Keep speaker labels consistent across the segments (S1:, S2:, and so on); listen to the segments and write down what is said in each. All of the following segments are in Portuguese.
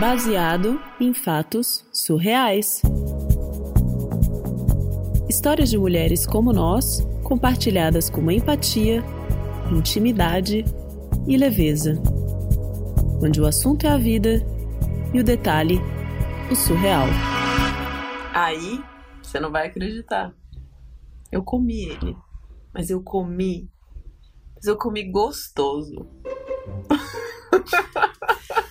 S1: baseado em fatos surreais. Histórias de mulheres como nós, compartilhadas com empatia, intimidade e leveza. Onde o assunto é a vida e o detalhe, o surreal.
S2: Aí, você não vai acreditar. Eu comi ele. Mas eu comi. Mas eu comi gostoso.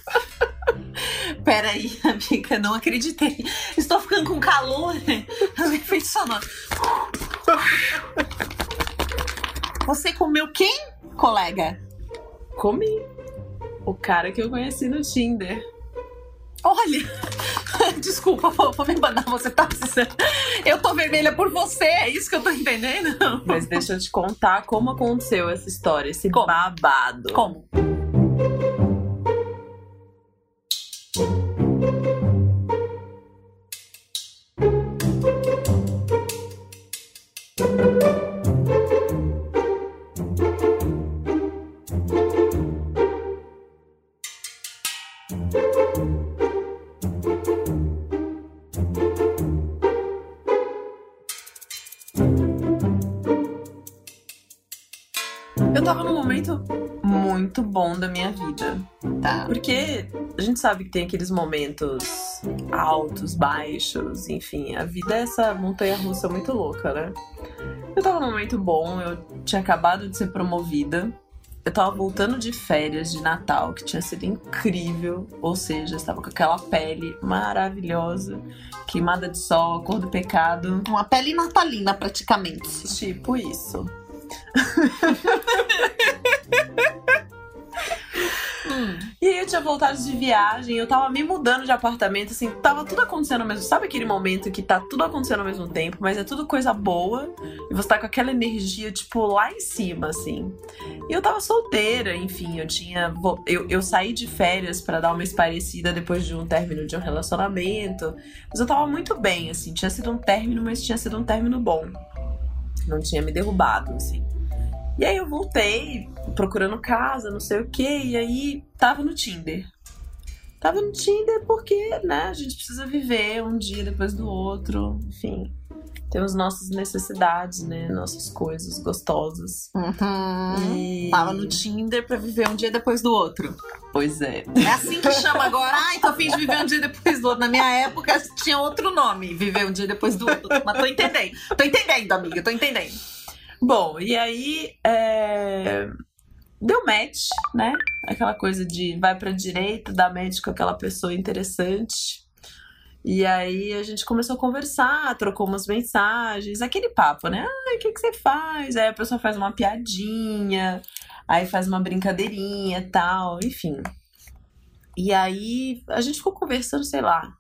S3: Peraí, amiga, não acreditei. Estou ficando com calor. Efeito sonoro. Você comeu quem, colega?
S2: Comi. O cara que eu conheci no Tinder.
S3: Olha, desculpa, vou, vou me mandar, você tá precisando. Eu tô vermelha por você, é isso que eu tô entendendo?
S2: Mas deixa eu te contar como aconteceu essa história, esse
S3: Como?
S2: babado.
S3: Como?
S2: Muito bom da minha vida.
S3: Tá.
S2: Porque a gente sabe que tem aqueles momentos altos, baixos, enfim, a vida é essa montanha russa muito louca, né? Eu tava num momento bom, eu tinha acabado de ser promovida. Eu tava voltando de férias de Natal, que tinha sido incrível. Ou seja, estava com aquela pele maravilhosa, queimada de sol, cor do pecado.
S3: Uma pele natalina, praticamente.
S2: Tipo isso. E aí eu tinha voltado de viagem, eu tava me mudando de apartamento, assim, tava tudo acontecendo ao mesmo Sabe aquele momento que tá tudo acontecendo ao mesmo tempo, mas é tudo coisa boa, e você tá com aquela energia, tipo, lá em cima, assim. E eu tava solteira, enfim, eu tinha. Eu, eu saí de férias pra dar uma esparecida depois de um término de um relacionamento. Mas eu tava muito bem, assim, tinha sido um término, mas tinha sido um término bom. Não tinha me derrubado, assim. E aí eu voltei procurando casa, não sei o que, e aí tava no Tinder. Tava no Tinder porque, né, a gente precisa viver um dia depois do outro, enfim. Temos nossas necessidades, né, nossas coisas gostosas.
S3: Uhum.
S2: E...
S3: Tava no Tinder pra viver um dia depois do outro.
S2: Pois é.
S3: É assim que chama agora. Ai, tô a fim de viver um dia depois do outro. Na minha época tinha outro nome, viver um dia depois do outro. Mas tô entendendo. Tô entendendo, amiga, tô entendendo.
S2: Bom, e aí é, deu match, né? Aquela coisa de vai pra direita, dá match com aquela pessoa interessante. E aí a gente começou a conversar, trocou umas mensagens, aquele papo, né? Ah, o que, que você faz? Aí a pessoa faz uma piadinha, aí faz uma brincadeirinha tal, enfim. E aí a gente ficou conversando, sei lá,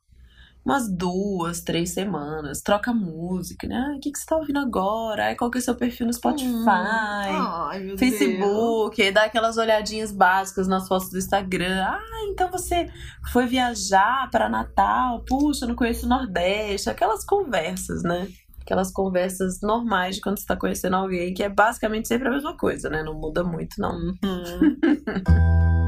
S2: umas duas, três semanas, troca música, né? O que, que você tá ouvindo agora? Ai, qual que é o seu perfil no Spotify?
S3: Ai, meu Deus.
S2: Facebook, aí dá aquelas olhadinhas básicas nas fotos do Instagram. Ah, então você foi viajar para Natal? Puxa, não conheço o Nordeste. Aquelas conversas, né? Aquelas conversas normais de quando você tá conhecendo alguém, que é basicamente sempre a mesma coisa, né? Não muda muito, não.
S3: Uhum.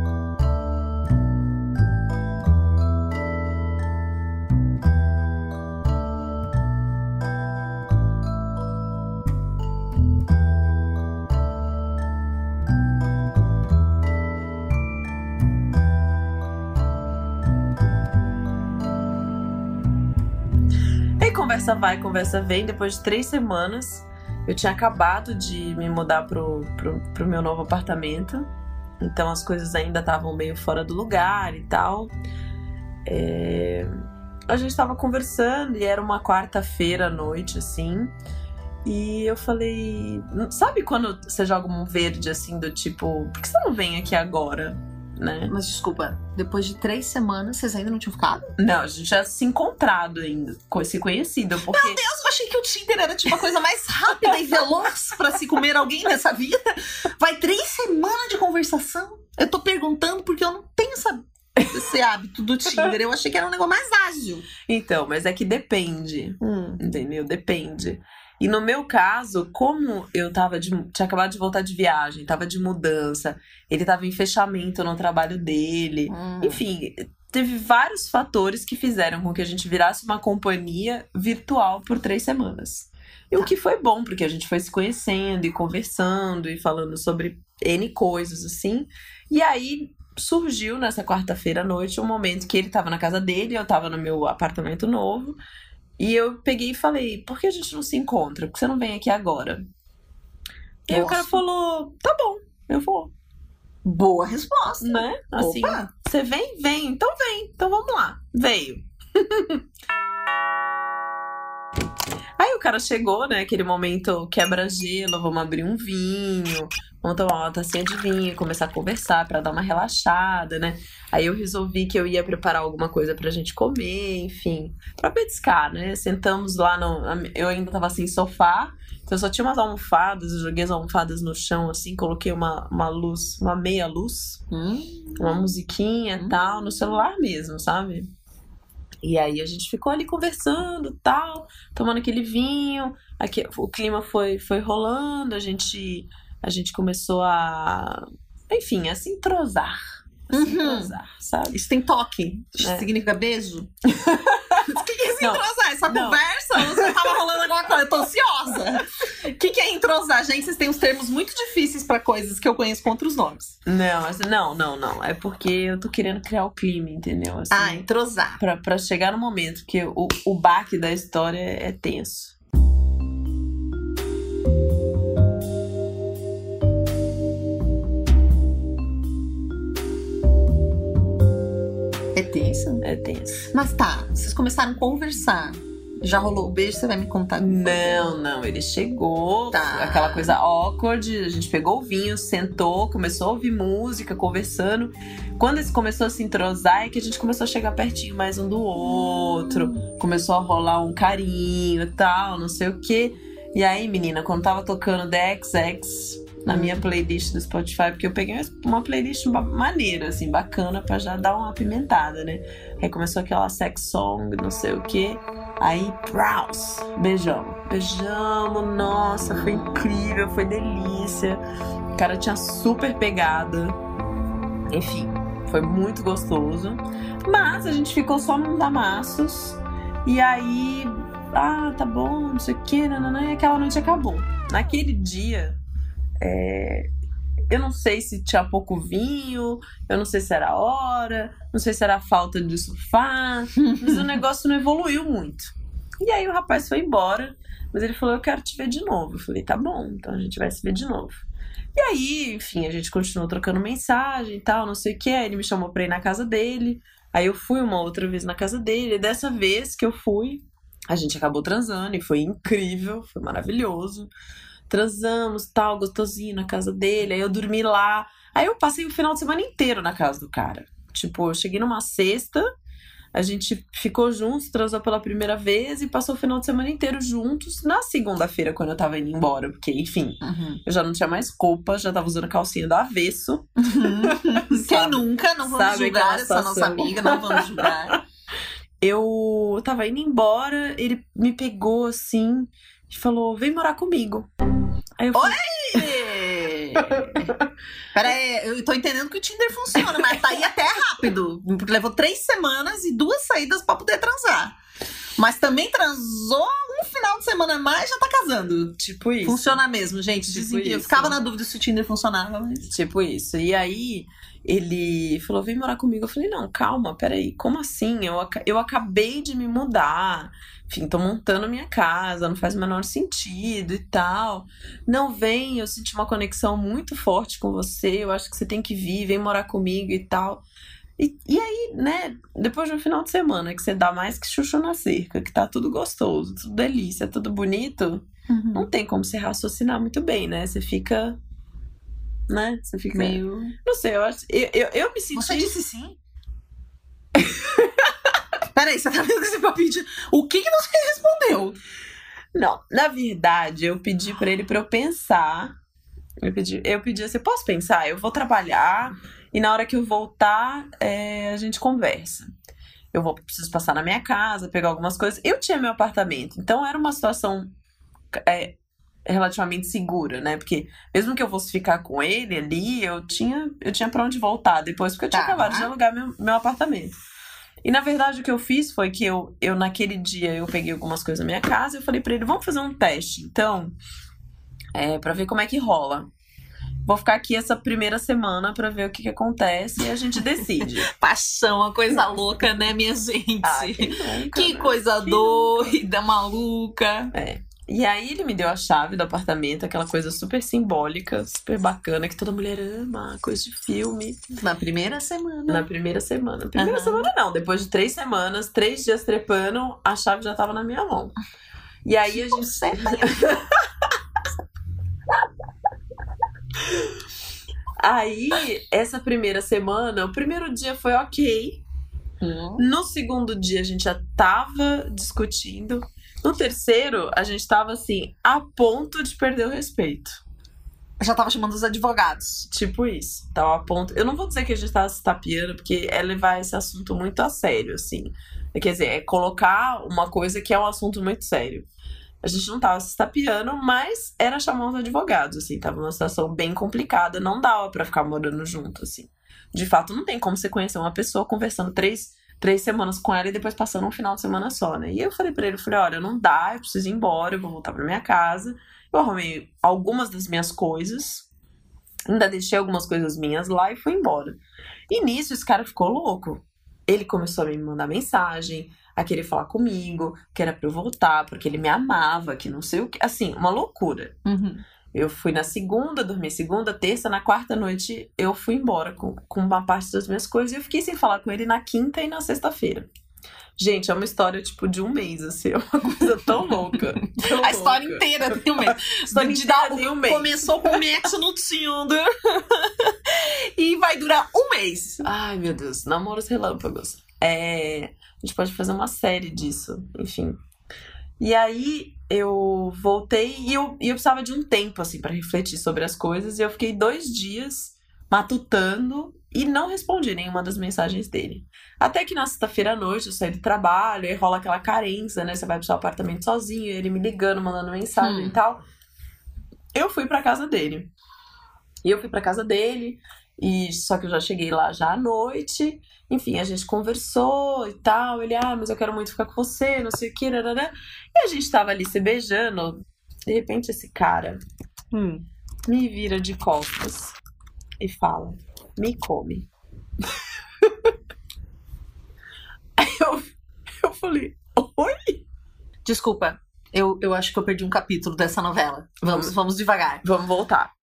S2: conversa vai, conversa vem. Depois de três semanas, eu tinha acabado de me mudar pro, pro, pro meu novo apartamento. Então as coisas ainda estavam meio fora do lugar e tal. É, A gente tava conversando e era uma quarta-feira à noite, assim. E eu falei. Sabe quando você joga um verde assim, do tipo, por que você não vem aqui agora? Né?
S3: Mas desculpa, depois de três semanas vocês ainda não tinham ficado?
S2: Não, a gente já se encontrado ainda, se conhecido, porque.
S3: Meu Deus, eu achei que o Tinder era tipo a coisa mais rápida e veloz pra se comer alguém nessa vida. Vai três semanas de conversação. Eu tô perguntando porque eu não tenho essa, esse hábito do Tinder. Eu achei que era um negócio mais ágil.
S2: Então, mas é que depende. Entendeu? Depende. E no meu caso, como eu tava de, tinha acabado de voltar de viagem, tava de mudança, ele tava em fechamento no trabalho dele.
S3: Hum.
S2: Enfim, teve vários fatores que fizeram com que a gente virasse uma companhia virtual por três semanas. E o que foi bom, porque a gente foi se conhecendo e conversando e falando sobre N coisas, assim. E aí surgiu nessa quarta-feira à noite um momento que ele estava na casa dele, eu estava no meu apartamento novo. E eu peguei e falei: por que a gente não se encontra? Por que você não vem aqui agora? E aí o cara falou: tá bom, eu vou.
S3: Boa resposta.
S2: Né? Assim,
S3: Opa.
S2: você vem? Vem. Então vem. Então vamos lá. Veio. Aí o cara chegou, né? Aquele momento quebra-gelo, vamos abrir um vinho, vamos tomar uma tacinha de vinho, começar a conversar pra dar uma relaxada, né? Aí eu resolvi que eu ia preparar alguma coisa pra gente comer, enfim, pra petiscar, né? Sentamos lá no. Eu ainda tava sem sofá, então eu só tinha umas almofadas, eu joguei as almofadas no chão, assim, coloquei uma, uma luz, uma meia luz,
S3: Hum.
S2: uma musiquinha e
S3: Hum.
S2: tal, no celular mesmo, sabe? E aí a gente ficou ali conversando, tal, tomando aquele vinho. Aqui, o clima foi, foi rolando, a gente, a gente começou a, enfim, a se entrosar. A se
S3: Uhum.
S2: entrosar, sabe?
S3: Isso tem toque. Isso
S2: É.
S3: significa beijo? O que, que é se
S2: Não.
S3: entrosar? Essa
S2: Não.
S3: conversa? Ou você tava rolando alguma coisa? Eu tô ansiosa. O que, que é entrosar? Gente, vocês têm uns termos muito difíceis pra coisas que eu conheço com outros nomes.
S2: Não, assim, não, não, não. É porque eu tô querendo criar o clima, entendeu? Assim,
S3: Ah, entrosar.
S2: pra, pra chegar no momento, porque o, o baque da história é tenso.
S3: É tenso?
S2: É tenso.
S3: Mas tá, começaram a conversar. Já rolou o beijo, você vai me contar.
S2: Não, não, ele chegou,
S3: Tá.
S2: aquela coisa awkward, a gente pegou o vinho, sentou, começou a ouvir música, conversando. Quando ele começou a se entrosar, é que a gente começou a chegar pertinho mais um do outro, começou a rolar um carinho e tal, não sei o quê. E aí, menina, quando tava tocando The XX na minha playlist do Spotify, porque eu peguei uma playlist maneira, assim, bacana, pra já dar uma apimentada, né? Aí começou aquela sex song, não sei o quê. Aí, praus, beijamos. Beijamos, nossa, foi incrível, foi delícia. O cara tinha super pegada. Enfim, foi muito gostoso. Mas a gente ficou só nos amassos. E aí, ah, tá bom, não sei o que, nananã, e aquela noite acabou. Naquele dia, é, eu não sei se tinha pouco vinho, eu não sei se era a hora, não sei se era a falta de sofá, mas o negócio não evoluiu muito. E aí o rapaz foi embora, mas ele falou: Eu quero te ver de novo. Eu falei: Tá bom, então a gente vai se ver de novo. E aí, enfim, a gente continuou trocando mensagem e tal, não sei o que. Aí ele me chamou pra ir na casa dele. Aí eu fui uma outra vez na casa dele. E dessa vez que eu fui, a gente acabou transando e foi incrível, foi maravilhoso. Transamos, tal, gostosinho na casa dele. Aí eu dormi lá. Aí eu passei o final de semana inteiro na casa do cara. Tipo, eu cheguei numa sexta, a gente ficou juntos, transou pela primeira vez e passou o final de semana inteiro juntos. Na segunda-feira, quando eu tava indo embora, porque, enfim,
S3: Uhum.
S2: eu já não tinha mais roupa, já tava usando calcinha do avesso.
S3: Quem
S2: Sabe?
S3: nunca? Não vamos
S2: Sabe
S3: julgar essa nossa amiga, não vamos julgar.
S2: Eu tava indo embora, ele me pegou assim e falou: vem morar comigo. Aí eu falei,
S3: Pera aí, eu tô entendendo que o Tinder funciona, mas tá aí até rápido. Porque levou três semanas e duas saídas pra poder transar. Mas também transou um final de semana a mais já tá casando.
S2: tipo isso.
S3: Funciona mesmo, gente.
S2: Tipo
S3: Dizem que eu ficava na dúvida se o Tinder funcionava, mas.
S2: Tipo isso. E aí ele falou: vem morar comigo. Eu falei: não, calma, peraí, como assim? Eu, eu acabei de me mudar. Enfim, tô montando minha casa, não faz o menor sentido e tal. Não vem, eu senti uma conexão muito forte com você. Eu acho que você tem que vir, vem morar comigo e tal. E, e aí, né, depois de um final de semana que você dá mais que chuchu na cerca, que tá tudo gostoso, tudo delícia, tudo bonito, não tem como você raciocinar muito bem, né? Você fica. Né? Você fica.
S3: Meio.
S2: Não sei, eu acho. Eu, eu, eu me senti.
S3: Você disse sim? Peraí, você tá vendo que esse papinho de... O que, que você respondeu?
S2: Não, na verdade, eu pedi pra ele pra eu pensar. Eu pedi, eu pedi assim: posso pensar? Eu vou trabalhar e na hora que eu voltar, é, a gente conversa. Eu vou preciso passar na minha casa, pegar algumas coisas. Eu tinha meu apartamento, então era uma situação é, relativamente segura, né? Porque mesmo que eu fosse ficar com ele ali, eu tinha, eu tinha para onde voltar depois, porque eu tinha
S3: Tá.
S2: acabado de alugar meu, meu apartamento. E na verdade o que eu fiz foi que eu, eu naquele dia eu peguei algumas coisas na minha casa e eu falei pra ele, vamos fazer um teste, então, é, para ver como é que rola. Vou ficar aqui essa primeira semana pra ver o que, que acontece e a gente decide.
S3: Paixão, uma coisa louca, né, minha gente?
S2: Ah, nunca,
S3: que
S2: né?
S3: coisa doida, maluca.
S2: E aí ele me deu a chave do apartamento, aquela coisa super simbólica, super bacana, que toda mulher ama, coisa de filme.
S3: Na primeira semana.
S2: Na primeira semana. Primeira
S3: Aham.
S2: semana não, depois de três semanas, três dias trepando, a chave já tava na minha mão. E aí a gente.
S3: Você
S2: Aí, essa primeira semana, o primeiro dia foi ok. No segundo dia a gente já tava discutindo. No terceiro, a gente tava assim, a ponto de perder o respeito.
S3: Já tava chamando os advogados.
S2: Tipo isso. Tava a ponto. Eu não vou dizer que a gente tava se tapeando, porque é levar esse assunto muito a sério, assim. É, Quer dizer, é colocar uma coisa que é um assunto muito sério. A gente não tava se tapeando, mas era chamar os advogados, assim. Tava uma situação bem complicada, não dava pra ficar morando junto, assim. De fato, não tem como você conhecer uma pessoa conversando três, três semanas com ela e depois passando um final de semana só, né? E eu falei pra ele, eu falei, olha, não dá, eu preciso ir embora, eu vou voltar pra minha casa. Eu arrumei algumas das minhas coisas, ainda deixei algumas coisas minhas lá e fui embora. E nisso, esse cara ficou louco. Ele começou a me mandar mensagem, a querer falar comigo, que era pra eu voltar, porque ele me amava, que não sei o que. Assim, uma loucura.
S3: Uhum.
S2: Eu fui na segunda, dormi segunda, terça, na quarta noite eu fui embora com, com uma parte das minhas coisas e eu fiquei sem falar com ele na quinta e na sexta-feira. Gente, é uma história tipo de um mês, assim, é uma coisa tão louca. tão
S3: A história
S2: louca.
S3: inteira tem um mês.
S2: A história
S3: De dar-
S2: um mês.
S3: Começou com o match no Tinder. e vai durar um mês.
S2: Ai, meu Deus, namoros relâmpagos. É, a gente pode fazer uma série disso, enfim. E aí eu voltei e eu, e eu precisava de um tempo, assim, pra refletir sobre as coisas. E eu fiquei dois dias matutando e não respondi nenhuma das mensagens dele. Até que na sexta-feira à noite eu saí do trabalho, aí rola aquela carência, né? Você vai pro seu apartamento sozinho, ele me ligando, mandando mensagem
S3: Hum.
S2: e tal. Eu fui pra casa dele. E eu fui pra casa dele, e só que eu já cheguei lá já à noite. Enfim, a gente conversou e tal. Ele, ah, mas eu quero muito ficar com você, não sei o que, né? E a gente tava ali se beijando. De repente, esse cara
S3: Hum.
S2: me vira de costas e fala: Me come. Aí eu, eu falei: Oi?
S3: Desculpa, eu, eu acho que eu perdi um capítulo dessa novela. Vamos, vamos devagar.
S2: Vamos voltar.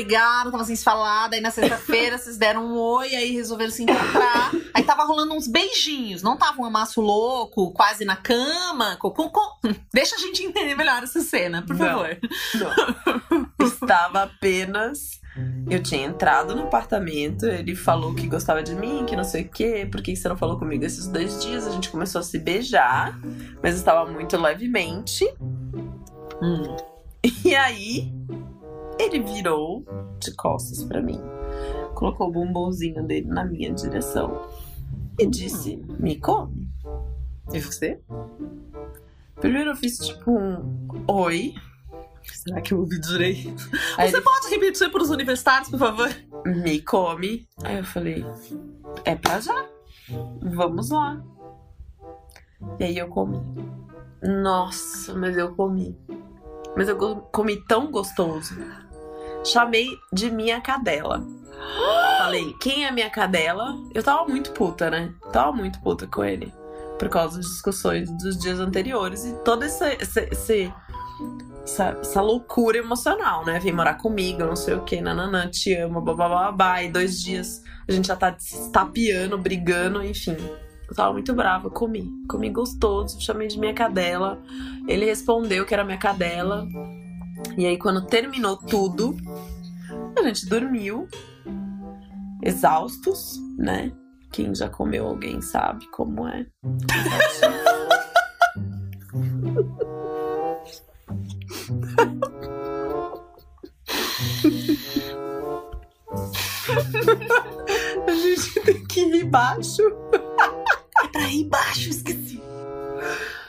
S3: Obrigada, tava sem se falar. Daí na sexta-feira vocês deram um oi, aí resolveram se encontrar. Aí tava rolando uns beijinhos, não tava um amasso louco, quase na cama. co- co- co- Deixa a gente entender melhor essa cena, por
S2: Não.
S3: favor.
S2: Não. Estava apenas. Eu tinha entrado no apartamento, ele falou que gostava de mim, que não sei o quê, por que você não falou comigo esses dois dias? A gente começou a se beijar, mas estava muito levemente.
S3: Hum.
S2: E aí, ele virou de costas pra mim, colocou o bumbumzinho dele na minha direção e disse: Me come.
S3: E você?
S2: Primeiro eu fiz tipo um oi.
S3: Será que eu ouvi direito?
S2: Aí
S3: Você pode repetir para os universitários, por favor?
S2: me come. Aí eu falei, é pra já. Vamos lá. E aí eu comi. Nossa, mas eu comi. Mas eu comi tão gostoso. Chamei de minha cadela. Falei, quem é minha cadela? Eu tava muito puta, né? Tava muito puta com ele. Por causa das discussões dos dias anteriores e toda essa, essa, essa, essa loucura emocional, né? Vem morar comigo, não sei o que, nananã, te amo, babá, e dois dias a gente já tá se tapeando, brigando, enfim. Eu tava muito brava, comi. Comi gostoso, chamei de minha cadela. Ele respondeu que era minha cadela. E aí, quando terminou tudo, a gente dormiu, exaustos, né? Quem já comeu alguém sabe como é. A gente tem que rir baixo.
S3: É pra rir baixo, esqueci.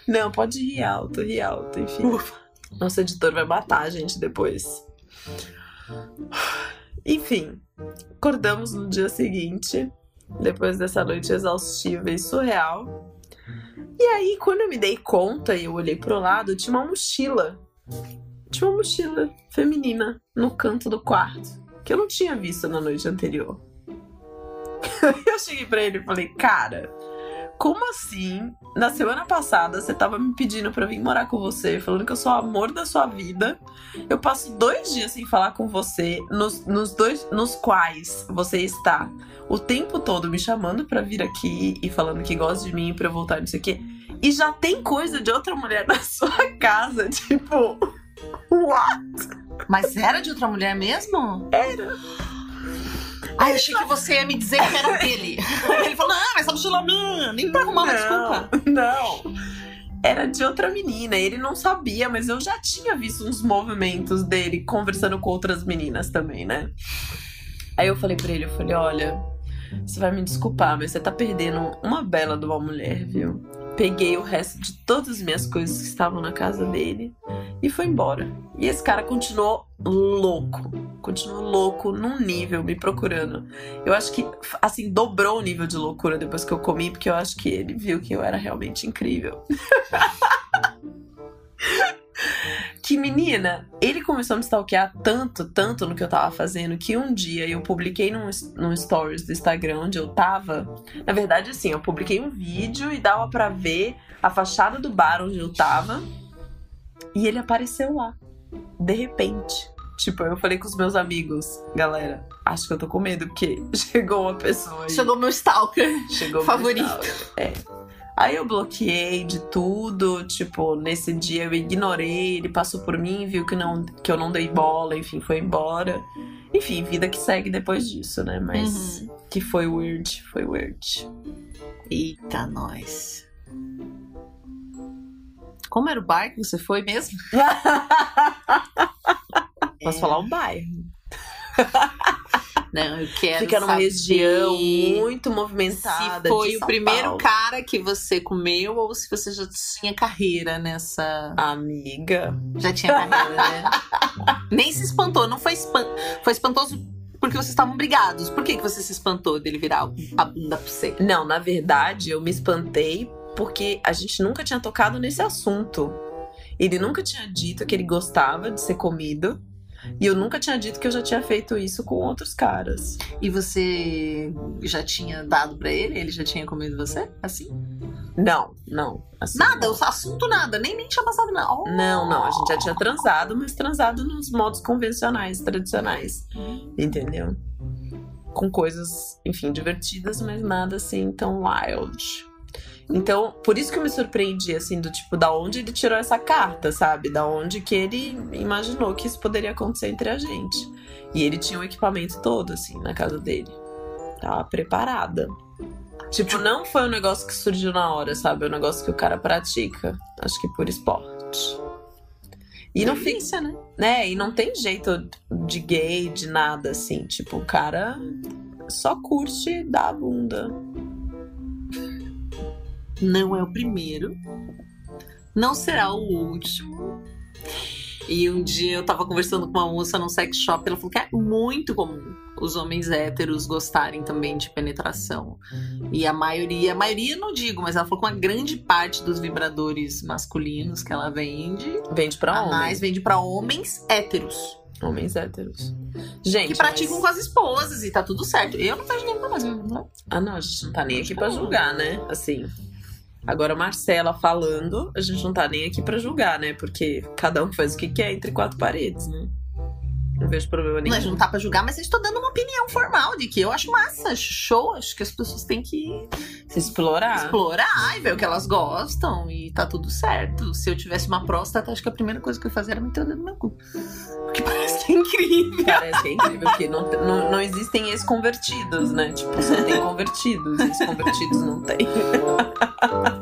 S2: Não, pode rir alto, rir alto, enfim.
S3: Ufa.
S2: Nosso editor vai matar a gente depois. Enfim, acordamos no dia seguinte, depois dessa noite exaustiva e surreal. E aí, quando eu me dei conta e eu olhei pro lado, tinha uma mochila. Tinha uma mochila feminina no canto do quarto, que eu não tinha visto na noite anterior. eu cheguei pra ele e falei, cara, como assim? Na semana passada você tava me pedindo pra vir morar com você, falando que eu sou o amor da sua vida. Eu passo dois dias sem falar com você, nos, nos dois nos quais você está o tempo todo me chamando pra vir aqui e falando que gosta de mim pra eu voltar, não sei o quê. E já tem coisa de outra mulher na sua casa, tipo. What?
S3: Mas era de outra mulher mesmo?
S2: Era.
S3: Ai, eu achei que você ia me dizer que era dele. Ele falou, não, mas essa mochila é minha. Nem pra arrumar uma desculpa.
S2: Não. Era de outra menina. Ele não sabia, mas eu já tinha visto uns movimentos dele conversando com outras meninas também, né? Aí eu falei pra ele, eu falei, olha, você vai me desculpar, mas você tá perdendo uma bela de uma mulher, viu? Peguei o resto de todas as minhas coisas que estavam na casa dele e foi embora. E esse cara continuou louco. Continuou louco num nível, me procurando. Eu acho que, assim, dobrou o nível de loucura depois que eu comi, porque eu acho que ele viu que eu era realmente incrível. que menina, ele começou a me stalkear tanto, tanto no que eu tava fazendo, que um dia eu publiquei num, num stories do Instagram onde eu tava. Na verdade, assim, eu publiquei um vídeo e dava para ver a fachada do bar onde eu tava. E ele apareceu lá. De repente. Tipo, eu falei com os meus amigos, galera, acho que eu tô com medo, porque chegou uma pessoa aí.
S3: Chegou meu stalker.
S2: Chegou
S3: favorito.
S2: meu stalker. É. Aí eu bloqueei de tudo, tipo, nesse dia eu ignorei, ele passou por mim, viu que, não, que eu não dei bola, enfim, foi embora. Enfim, vida que segue depois disso, né? Mas
S3: Uhum.
S2: que foi weird, foi weird.
S3: Eita, nós. Como era o bar que você foi mesmo?
S2: Posso falar o bairro.
S3: Não, eu quero
S2: Fica numa
S3: saber
S2: região muito movimentada.
S3: Se foi o
S2: São
S3: primeiro
S2: Paulo.
S3: cara que você comeu ou se você já tinha carreira nessa.
S2: Amiga.
S3: Já tinha carreira, né? Nem se espantou, não foi, espan... foi espantoso porque vocês estavam brigados. Por que, que você se espantou dele virar a bunda pra você?
S2: Não, na verdade, eu me espantei porque a gente nunca tinha tocado nesse assunto. Ele nunca tinha dito que ele gostava de ser comido. E eu nunca tinha dito que eu já tinha feito isso com outros caras.
S3: E você já tinha dado pra ele? Ele já tinha comido você? Assim?
S2: Não, não. assim,
S3: Nada, o assunto nada, nem, nem tinha passado nada. Oh.
S2: Não, não. A gente já tinha transado, mas transado nos modos convencionais, tradicionais. Entendeu? Com coisas, enfim, divertidas, mas nada assim tão wild. Então, por isso que eu me surpreendi, assim, do tipo, da onde ele tirou essa carta, sabe? Da onde que ele imaginou que isso poderia acontecer entre a gente. E ele tinha o equipamento todo, assim, na casa dele. Tava preparada. Tipo, não foi um negócio que surgiu na hora, sabe? É um negócio que o cara pratica. Acho que por esporte. E não fica
S3: né?
S2: né? E não tem jeito de gay, de nada assim. Tipo, o cara só curte dar a bunda.
S3: Não é o primeiro. Não será o último. E um dia eu tava conversando com uma moça num sex shop, ela falou que é muito comum os homens héteros gostarem também de penetração. E a maioria, a maioria não digo, mas ela falou que uma grande parte dos vibradores masculinos que ela vende,
S2: Vende pra
S3: a
S2: homem.
S3: mais vende pra homens héteros.
S2: Homens héteros. Gente.
S3: Que praticam
S2: mas-
S3: com as esposas e tá tudo certo. Eu não vejo pra mais. Não.
S2: Ah, não, a gente não tá nem aqui pra julgar, né? Assim. Agora, Marcela falando, a gente não tá nem aqui pra julgar, né? Porque cada um faz o que quer entre quatro paredes, né? Não vejo problema nenhum.
S3: Mas não tá pra julgar, mas eu estou dando uma opinião formal de que eu acho massa, acho show, acho que as pessoas têm que
S2: Se explorar.
S3: explorar e ver o que elas gostam e tá tudo certo. Se eu tivesse uma próstata, acho que a primeira coisa que eu ia fazer era meter o dedo no meu cu. Porque parece que é incrível.
S2: Parece que é incrível, porque não, não, não existem ex-convertidos, né? Tipo, só tem convertidos. Ex-convertidos não tem.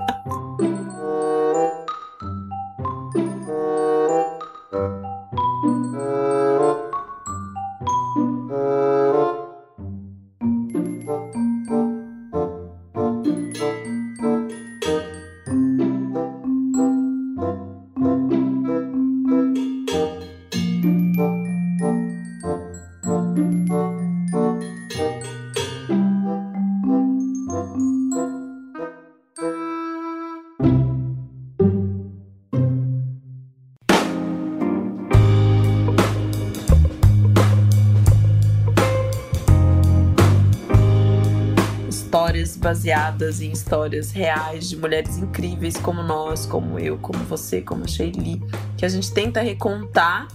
S2: baseadas em histórias reais de mulheres incríveis como nós, como eu, como você, como a Sheili, que a gente tenta recontar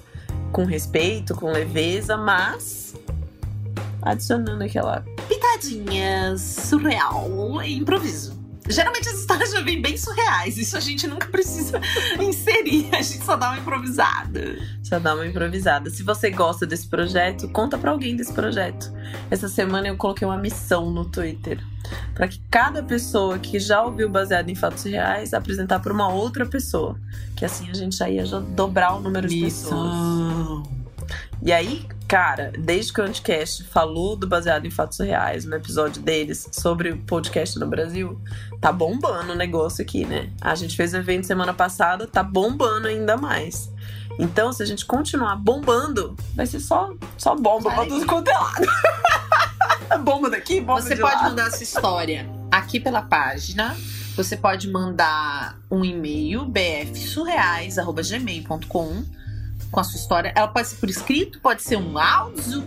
S2: com respeito, com leveza, mas adicionando aquela
S3: Pitadinha surreal e improviso. Geralmente as histórias já vêm bem surreais, isso a gente nunca precisa inserir, a gente só dá uma improvisada.
S2: Só dá uma improvisada. Se você gosta desse projeto, conta pra alguém desse projeto. Essa semana eu coloquei uma missão no Twitter para que cada pessoa que já ouviu baseado em fatos reais apresentar para uma outra pessoa, que assim a gente já ia dobrar o número de pessoas. E aí, cara, desde que o Anticast falou do Baseado em Fatos Reais, no episódio deles sobre o podcast no Brasil, tá bombando o negócio aqui, né? A gente fez o evento semana passada, tá bombando ainda mais. Então, se a gente continuar bombando, vai ser só, só bomba pra tudo quanto é lado. bomba daqui, bomba
S3: Você
S2: de
S3: pode mandar a sua história aqui pela página. Você pode mandar um e-mail bfsurreais.gmail.com com a sua história. Ela pode ser por escrito, pode ser um áudio.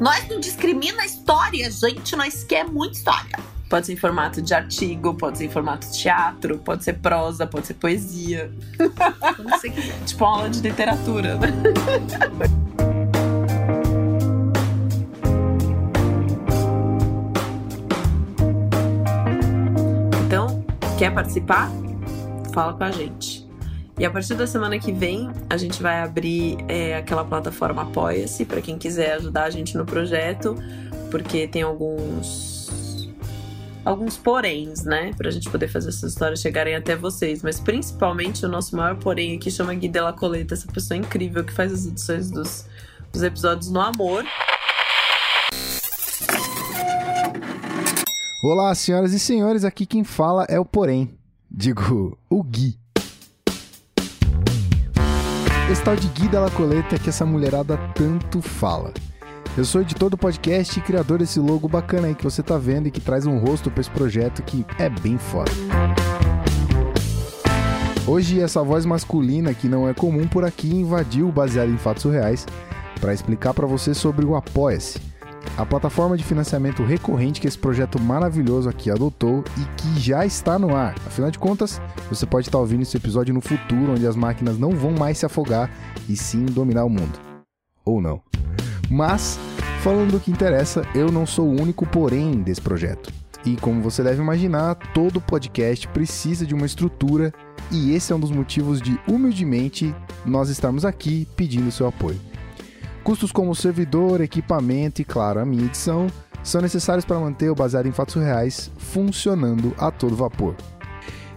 S3: Nós não discrimina a história, gente. Nós quer muita história.
S2: Pode ser em formato de artigo, pode ser em formato de teatro, pode ser prosa, pode ser poesia.
S3: Como você quiser.
S2: Tipo uma aula de literatura, né? Então, quer participar? Fala com a gente. E a partir da semana que vem, a gente vai abrir é, aquela plataforma Apoia-se para quem quiser ajudar a gente no projeto, porque tem alguns alguns poréns, né, pra gente poder fazer essas histórias chegarem até vocês, mas principalmente o nosso maior porém aqui chama Gui Della Coleta, essa pessoa incrível que faz as edições dos, dos episódios no amor.
S4: Olá, senhoras e senhores, aqui quem fala é o Porém. Digo, o Gui. Esse tal de Gui Della Coleta que essa mulherada tanto fala. Eu sou editor do podcast e criador desse logo bacana aí que você tá vendo e que traz um rosto pra esse projeto que é bem foda. Hoje essa voz masculina que não é comum por aqui invadiu o baseado em fatos reais para explicar para você sobre o Apoia-se, a plataforma de financiamento recorrente que esse projeto maravilhoso aqui adotou e que já está no ar. Afinal de contas, você pode estar ouvindo esse episódio no futuro, onde as máquinas não vão mais se afogar e sim dominar o mundo. Ou não. Mas, falando do que interessa, eu não sou o único porém desse projeto. E como você deve imaginar, todo podcast precisa de uma estrutura e esse é um dos motivos de, humildemente, nós estarmos aqui pedindo seu apoio. Custos como servidor, equipamento e, claro, a minha edição são necessários para manter o Baseado em Fatos Reais funcionando a todo vapor.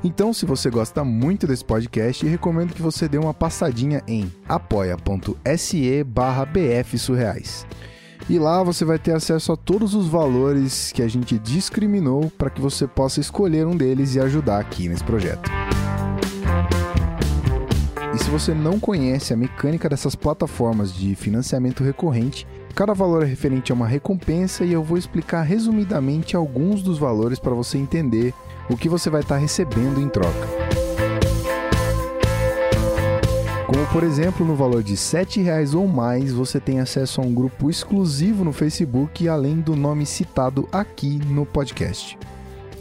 S4: Então, se você gosta muito desse podcast, recomendo que você dê uma passadinha em apoia.se barra bfsurreais. E lá você vai ter acesso a todos os valores que a gente discriminou para que você possa escolher um deles e ajudar aqui nesse projeto. E se você não conhece a mecânica dessas plataformas de financiamento recorrente, cada valor é referente a uma recompensa e eu vou explicar resumidamente alguns dos valores para você entender o que você vai estar recebendo em troca. Como por exemplo, no valor de R$ 7,00 ou mais, você tem acesso a um grupo exclusivo no Facebook, além do nome citado aqui no podcast.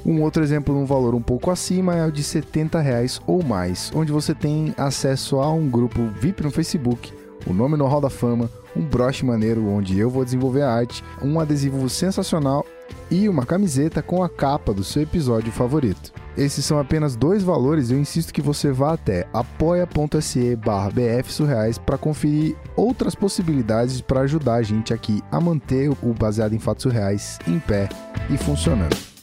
S4: Um outro exemplo num valor um pouco acima é o de 70 reais ou mais, onde você tem acesso a um grupo VIP no Facebook, o nome no Hall da Fama, um broche maneiro onde eu vou desenvolver a arte, um adesivo sensacional e uma camiseta com a capa do seu episódio favorito. Esses são apenas dois valores eu insisto que você vá até apoia.se barra bfsurreais para conferir outras possibilidades para ajudar a gente aqui a manter o Baseado em Fatos Reais em pé e funcionando.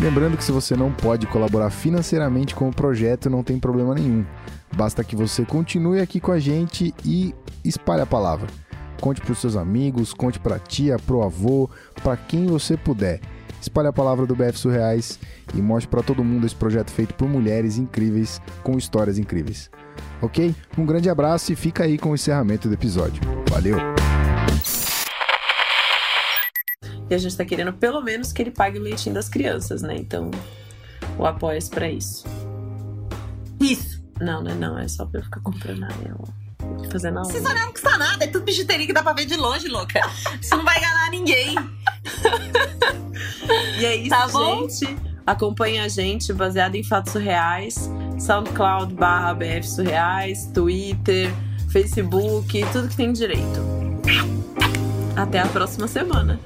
S4: Lembrando que se você não pode colaborar financeiramente com o projeto, não tem problema nenhum. Basta que você continue aqui com a gente e espalhe a palavra. Conte para os seus amigos, conte para a tia, para o avô, para quem você puder. Espalhe a palavra do BF Surreais e mostre para todo mundo esse projeto feito por mulheres incríveis com histórias incríveis. Ok? Um grande abraço e fica aí com o encerramento do episódio. Valeu!
S2: E a gente tá querendo pelo menos que ele pague o leitinho das crianças, né? Então, o apoia-se pra isso.
S3: Isso.
S2: Não, não, é não, é só pra eu ficar comprando ela. Fazendo a
S3: Esses
S2: unha.
S3: olhar não custa nada, é tudo bijuteria que dá pra ver de longe, louca. Isso não vai enganar ninguém.
S2: E é isso,
S3: Tá bom?
S2: gente. Acompanhe a gente, baseado em fatos reais. SoundCloud barra BF Surreais, Twitter, Facebook, tudo que tem direito. Até a próxima semana.